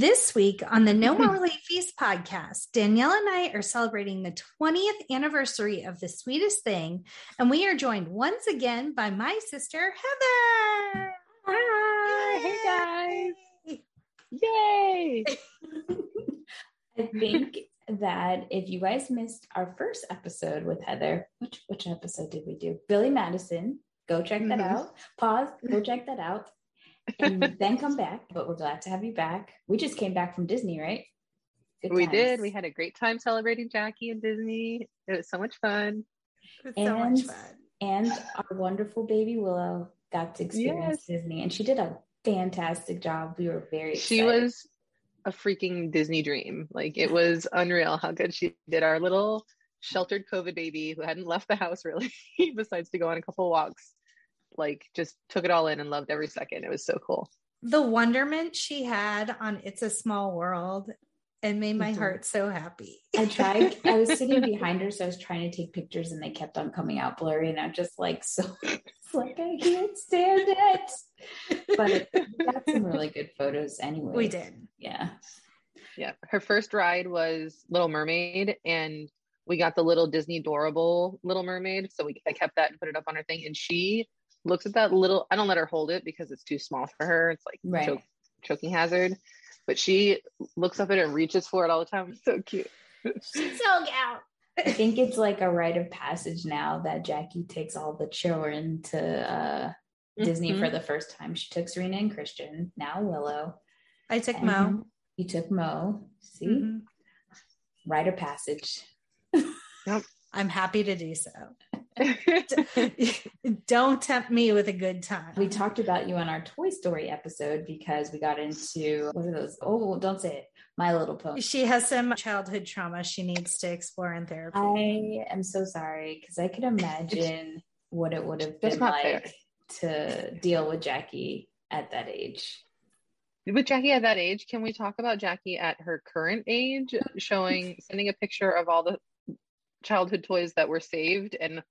This week on the No More Late Fees podcast, Danielle and I are celebrating the 20th anniversary of The Sweetest Thing, and we are joined once again by my sister, Heather. Hi, hey guys. Yay. I think that if you guys missed our first episode with Heather, which which episode did we do? Billy Madison. Go check that Mhm. out. Pause. Go check that out. And then come back. But we're glad to have you back. We just came back from Disney, right? Good we times. did. We had a great time celebrating Jackie and Disney. It was so much fun. It's so much And- fun. and our wonderful baby Willow got to experience Disney, and she did a fantastic job. We were very excited. She was a freaking Disney dream. Like it was unreal how good she did. Our little sheltered COVID baby who hadn't left the house really, besides to go on a couple walks, like just took it all in and loved every second. It was so cool. The wonderment she had on It's a Small World and made my heart so happy. I tried. I was sitting behind her, so I was trying to take pictures, and they kept on coming out blurry, and I'm just like, so it's like I can't stand it. But we got some really good photos anyway. we did. Yeah. Yeah. Her first ride was Little Mermaid and we got the little Disney adorable Little Mermaid. So we I kept that and put it up on her thing. And she looks at that little I don't let her hold it because it's too small for her. It's like Right. choke, choking hazard. But she looks up at it and reaches for it all the time. It's so cute. She's so out. I think it's like a rite of passage now that Jackie takes all the children to uh, Disney Mhm. for the first time. She took Serena and Christian, now Willow. I took and Mo. You took Mo. See? Mhm. Rite of passage. Yep. I'm happy to do so. Don't tempt me with a good time. We talked about you on our Toy Story episode because we got into what are those? Oh, don't say it. My Little Pony. She has some childhood trauma she needs to explore in therapy. I am so sorry because I could imagine what it would have been not fair. like to deal with Jackie at that age. With Jackie at that age, can we talk about Jackie at her current age, showing sending a picture of all the childhood toys that were saved and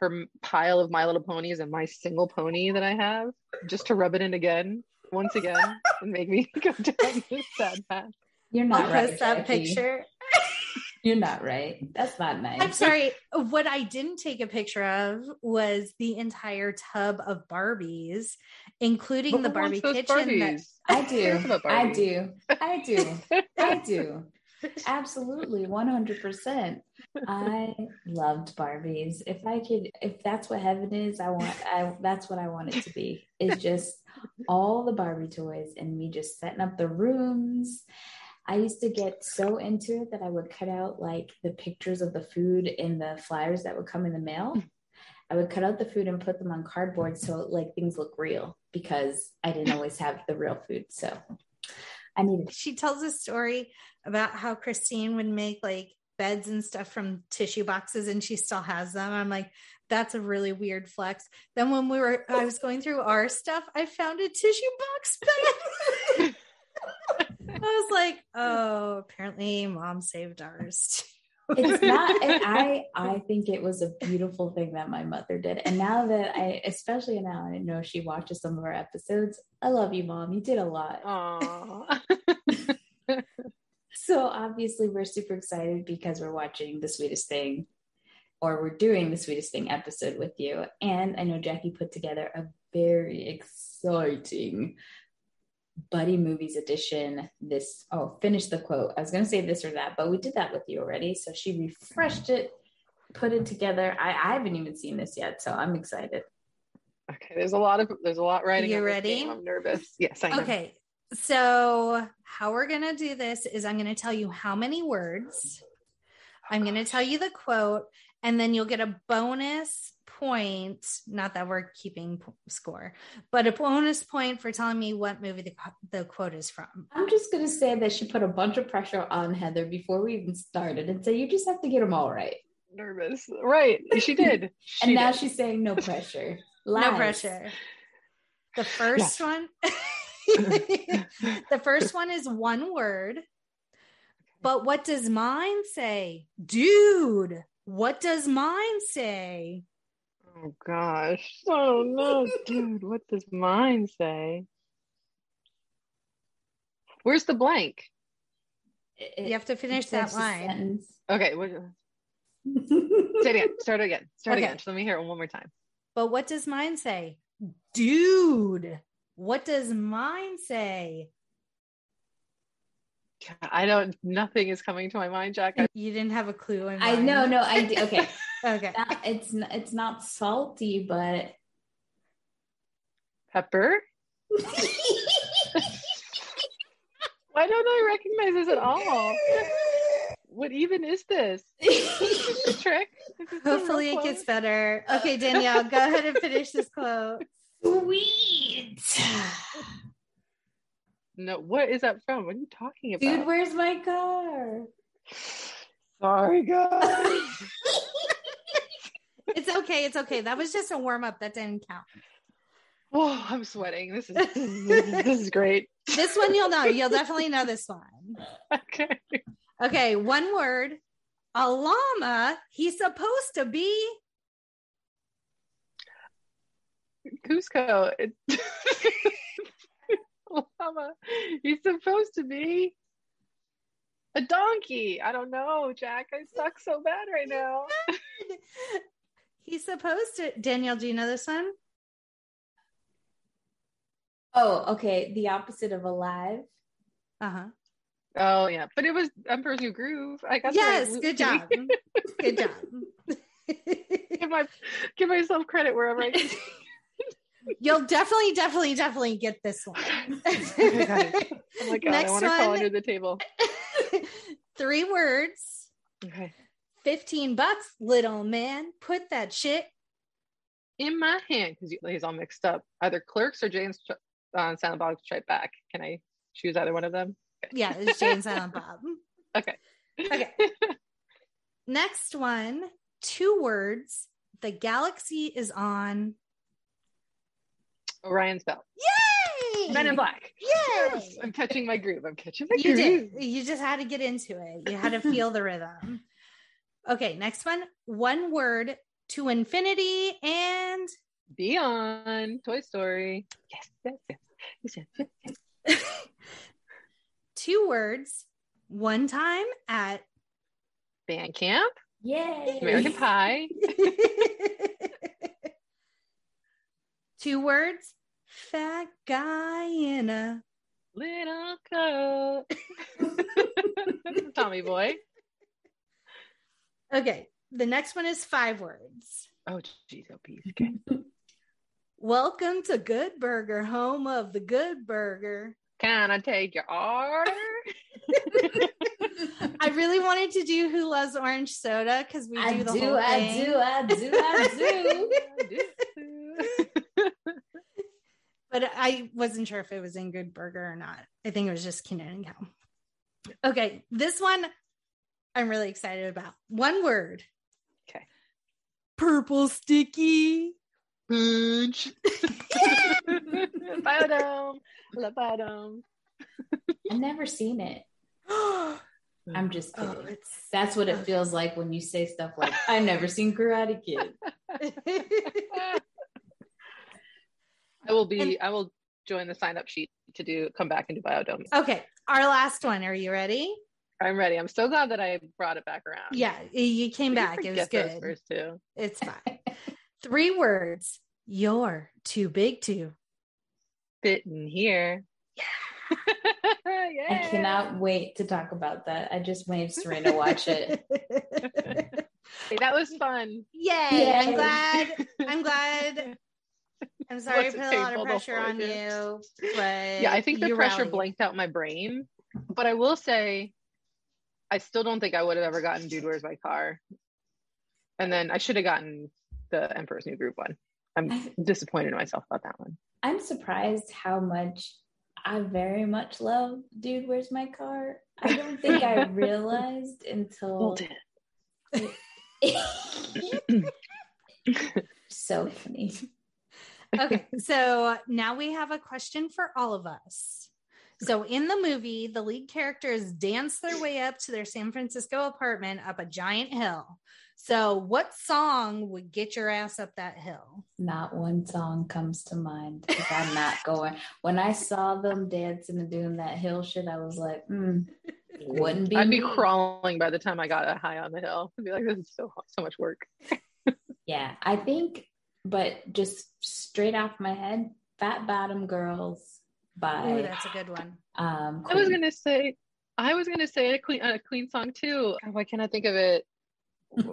her pile of My Little Ponies and my single pony that I have, just to rub it in again, once again, and make me go down this sad path. You're I'll not right. post that Jackie. picture. You're not right. That's not nice. I'm sorry. What I didn't take a picture of was the entire tub of Barbies, including the But who Barbie wants those kitchen. That, I Who cares do. I do. I do. I do. Absolutely, 100%. I loved Barbies. If I could, if that's what heaven is, I want, I, that's what I want it to be. It's just all the Barbie toys and me just setting up the rooms. I used to get so into it that I would cut out like the pictures of the food in the flyers that would come in the mail. Hmm. I would cut out the food and put them on cardboard so like things look real because I didn't always have the real food. So I needed she tells a story about how Christine would make like beds and stuff from tissue boxes and she still has them. I'm like, that's a really weird flex. Then when we were I was going through our stuff, I found a tissue box bed. I was like, oh, apparently mom saved ours. It's not and i i think it was a beautiful thing that my mother did. And now that i especially now i know she watches some of our episodes i love you mom. You did a lot. So obviously we're super excited because we're watching the sweetest thing or we're doing the sweetest thing episode with you. And i know jackie put together a very exciting buddy movies edition this oh finish the quote i was going to say this or that but we did that with you already so she refreshed it put it together i, I haven't even seen this yet so i'm excited Okay, there's a lot of there's a lot writing. You on ready? I'm nervous. Yes, I am. Okay. So, how we're going to do this is I'm going to tell you how many words. I'm going to tell you the quote, and then you'll get a bonus point. Not that we're keeping score, but a bonus point for telling me what movie the, the quote is from. i'm just going to say that she put a bunch of pressure on heather before we even started and say you just have to get them all right Nervous. Right. She did. She and now did. she's saying no pressure No pressure. The first one. the first one is one word. But what does mine say? Dude, what does mine say? Oh gosh. Oh no, dude. What does mine say? Where's the blank? It- You have to finish that line. Okay, what, say it again. Start again. Start Okay. again. Just let me hear it one more time. But what does mine say? Dude, what does mine say? I don't. Nothing is coming to my mind, Jack. I, You didn't have a clue. In I mine. know, no, I do. Okay, Okay. Not- it's it's not salty, but pepper. Why don't I recognize this at all? What even is this? Is this a trick? Is this a Hopefully it gets better. Okay, Danielle, go ahead and finish this quote. sweet. No, what is that from? What are you talking about? Dude, where's my car? Sorry, guys. It's okay. It's okay. That was just a warm up. That didn't count. Whoa, I'm sweating. This is this is, this is great. This one you'll know. You'll definitely know this one. Okay. Okay, one word. A llama. He's supposed to be. Kuzco. It- Llama. He's supposed to be a donkey. I don't know, Jack. I suck so bad right now. He's supposed to. Danielle, do you know this one? Oh, okay. The opposite of alive. Uh huh. Oh yeah, but it was Emperor's New Groove. I got the Yes, good job. Good job. give my give myself credit wherever I can. You'll definitely, definitely, definitely get this one. Okay. Oh my god, Next I want to one. under the table. Three words, Okay. 15 bucks, little man. Put that shit. In my hand, because he's all mixed up. Either Clerks or Jay and uh, Silent Bob Strike Back. Can I choose either one of them? Yeah, it's Jay and Silent Bob. Okay. Okay. Next one, two words. The galaxy is on. Orion's Belt. Yay! Men in Black. Yay! Yes, I'm catching my groove. I'm catching my You groove. did. You just had to get into it. You had to feel the rhythm. Okay, next one. One word to infinity and Beyond Toy Story. Yes, yes, yes. yes, yes, yes. two words. One time at Band Camp, Yay. American Pie, two words. Fat guy in a. Little Coat. Tommy Boy. Okay, the next one is five words. Oh, geez, oh, peace. Okay. Welcome to Good Burger, home of the Good Burger. Can I take your order? I really wanted to do Who Loves Orange Soda because we do I the do, whole I thing. do, I do, I do. but I wasn't sure if it was in Good Burger or not. I think it was just Kenan and Kel. Okay, this one I'm really excited about. One word. Okay. Purple sticky. Punch. Biodome. La Biodome. I've never seen it. oh, I'm just oh, kidding. it's That's what it feels like when you say stuff like, I've never seen Karate Kid. I will be, I will join the sign up sheet to do, come back and do Biodome. okay. Our last one. Are you ready? I'm ready. I'm so glad that I brought it back around. Yeah, you came I back. did It was forget those good. First two. It's fine. Three words. You're too big to. Fit in here. I yeah. cannot wait to talk about that. I just made Serena watch it. Hey, that was fun. Yay! Yay. I'm glad. I'm glad. I'm sorry Was to it put a lot of to pressure on you, but Yeah, I think the pressure rallied. blanked out my brain. But I will say, I still don't think I would have ever gotten Dude, Where's My Car? And then I should have gotten the Emperor's New Groove one. I'm I- disappointed in myself about that one. I'm surprised how much I very much love Dude, Where's My Car? I don't think I realized until so funny. Okay, so now we have a question for all of us. So in the movie, the lead characters dance their way up to their San Francisco apartment up a giant hill. So, what song would get your ass up that hill? Not one song comes to mind because I'm not going. When I saw them dancing and doing that hill shit, I was like, mm, wouldn't be. I'd be me. crawling by the time I got high on the hill. I'd be like, this is so so much work. Yeah, I think, but just straight off my head, Fat Bottom Girls by. Ooh, that's a good one. um, I was gonna say, I was gonna say a Queen, a clean song too. God, why can't I think of it?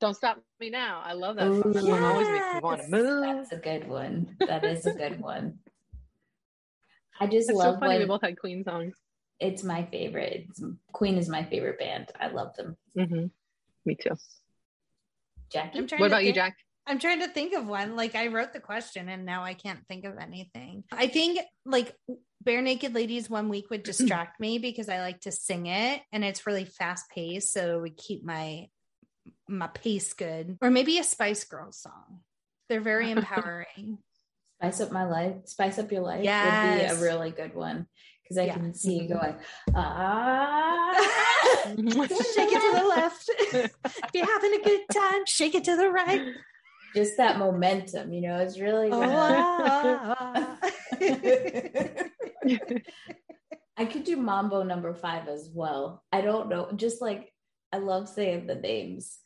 Don't stop me now. I love that song. That song always makes me want to move. That's a good one. That is a good one. I just It's so love funny. We both had Queen songs. it's my favorite. It's, Queen is my favorite band. I love them. hmm Me too. Jackie, What to about you, Jack? I'm trying to think of one. Like I wrote the question and now I can't think of anything. I think like Barenaked Ladies one week would distract me because I like to sing it and it's really fast paced. So it would keep my my pace good. Or maybe a Spice Girls song. They're very empowering. Spice Up My Life, Spice Up Your Life would be a really good one because I Yeah. can see you going, ah. shake it to the left. if you're having a good time, shake it to the right. Just that momentum, you know, it's really Oh, ah, ah. I could do Mambo number five as well. I don't know, just like I love saying the names.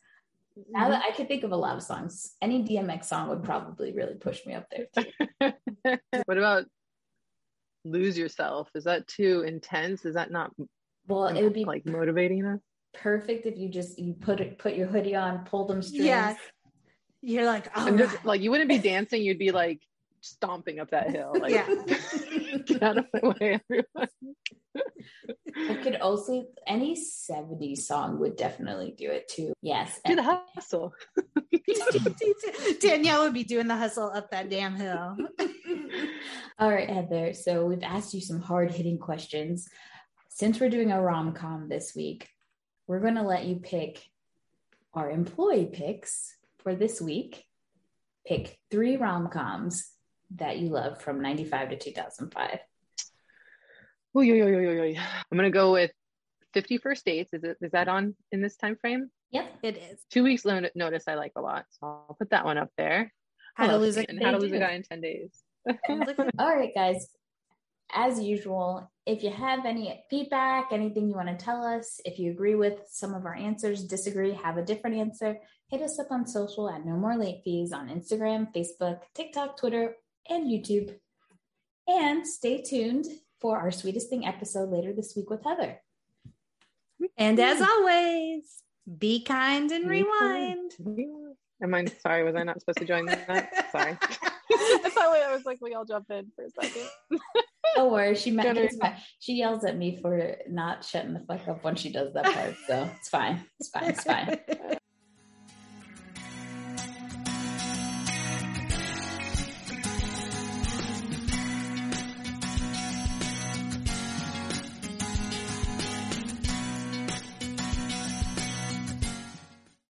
Now that I could think of a lot of songs, any DMX song would probably really push me up there. Too. what about lose yourself? Is that too intense? Is that not Well, it would be like motivating us? perfect if you just you put it put your hoodie on, pull them strings. Yeah. You're like, oh, And just like you wouldn't be dancing, you'd be like stomping up that hill. Like Yeah. get out of my way, everyone. I could also any 70s song would definitely do it too. Yes. Do the hustle. Danielle would be doing the hustle up that damn hill. All right, Heather. So we've asked you some hard hitting questions. Since we're doing a rom com this week, we're going to let you pick our employee picks for this week. Pick three rom coms that you love from 95 to 2005. Ooh, yo, yo, yo, yo, yo. I'm gonna go with 50 first dates. Is it is that on in this time frame? Yep. It is. Two weeks lo- notice I like a lot, so I'll put that one up there. How to lose a? How to lose a guy in 10 days. All right, guys. As usual, if you have any feedback, anything you want to tell us, if you agree with some of our answers, disagree, have a different answer, hit us up on social at No More Late Fees on Instagram, Facebook, TikTok, Twitter, and YouTube. And stay tuned for our sweetest thing episode later this week with Heather. And as hmm. always, be kind and Be kind. rewind. Am I sorry? Was I not supposed to join that? Sorry. I thought I was like, we all jump in for a second. Don't worry, she, she yells at me for not shutting the fuck up when she does that part. So it's fine. It's fine. It's fine.